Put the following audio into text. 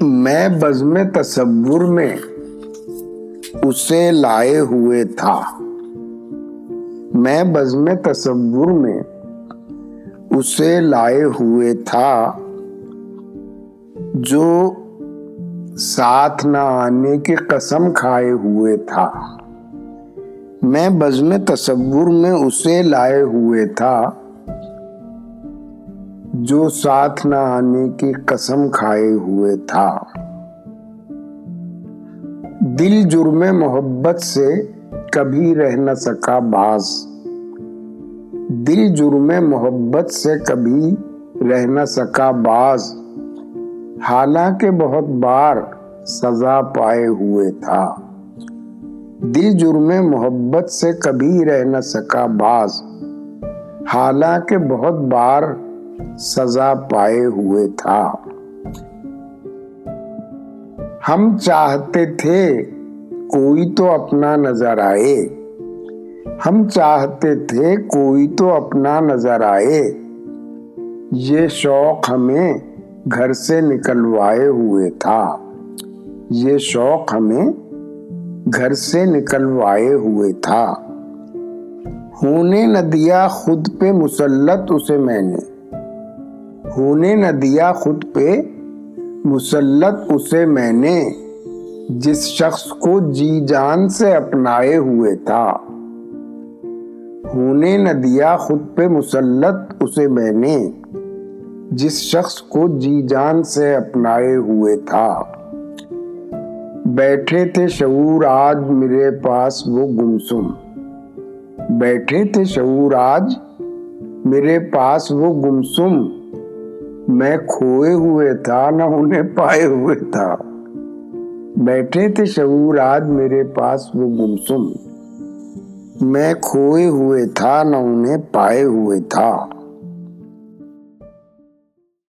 میں بزم تصور میں اسے لائے ہوئے تھا۔ میں بزم تصور میں اسے لائے ہوئے تھا جو ساتھ نہ آنے کی قسم کھائے ہوئے تھا۔ میں بزم تصور میں اسے لائے ہوئے تھا جو ساتھ نہ آنے کی قسم کھائے ہوئے تھا۔ دل جرم محبت سے کبھی رہ نہ سکا باز۔ دل جرم محبت سے کبھی رہ نہ سکا باز۔ حالانکہ بہت بار سزا پائے ہوئے تھا۔ دل جرم محبت سے کبھی رہ نہ سکا باز۔ حالانکہ بہت بار سزا پائے ہوئے تھا۔ ہم چاہتے تھے کوئی تو اپنا نظر آئے۔ ہم چاہتے تھے کوئی تو اپنا نظر آئے۔ یہ شوق ہمیں گھر سے نکلوائے ہوئے تھا۔ یہ شوق ہمیں گھر سے نکلوائے ہوئے تھا۔ ہونے نہ دیا خود پہ مسلط اسے میں نے۔ ہونے نہ دیا خود پہ مسلط اسے میں نے، جس شخص کو جی جان سے اپنائے ہوئے تھا۔ ہونے نہ دیا خود پہ مسلط اسے میں نے، جس شخص کو جی جان سے اپنائے ہوئے تھا۔ بیٹھے تھے شعور آج میرے پاس وہ گمسم۔ بیٹھے تھے شعور آج میرے پاس وہ گمسم۔ میں کھوئے ہوئے تھا، نہ انہیں پائے ہوئے تھا۔ بیٹھے تھے شعور آج میرے پاس، وہ گمسم۔ میں کھوئے ہوئے تھا، نہ انہیں پائے ہوئے تھا۔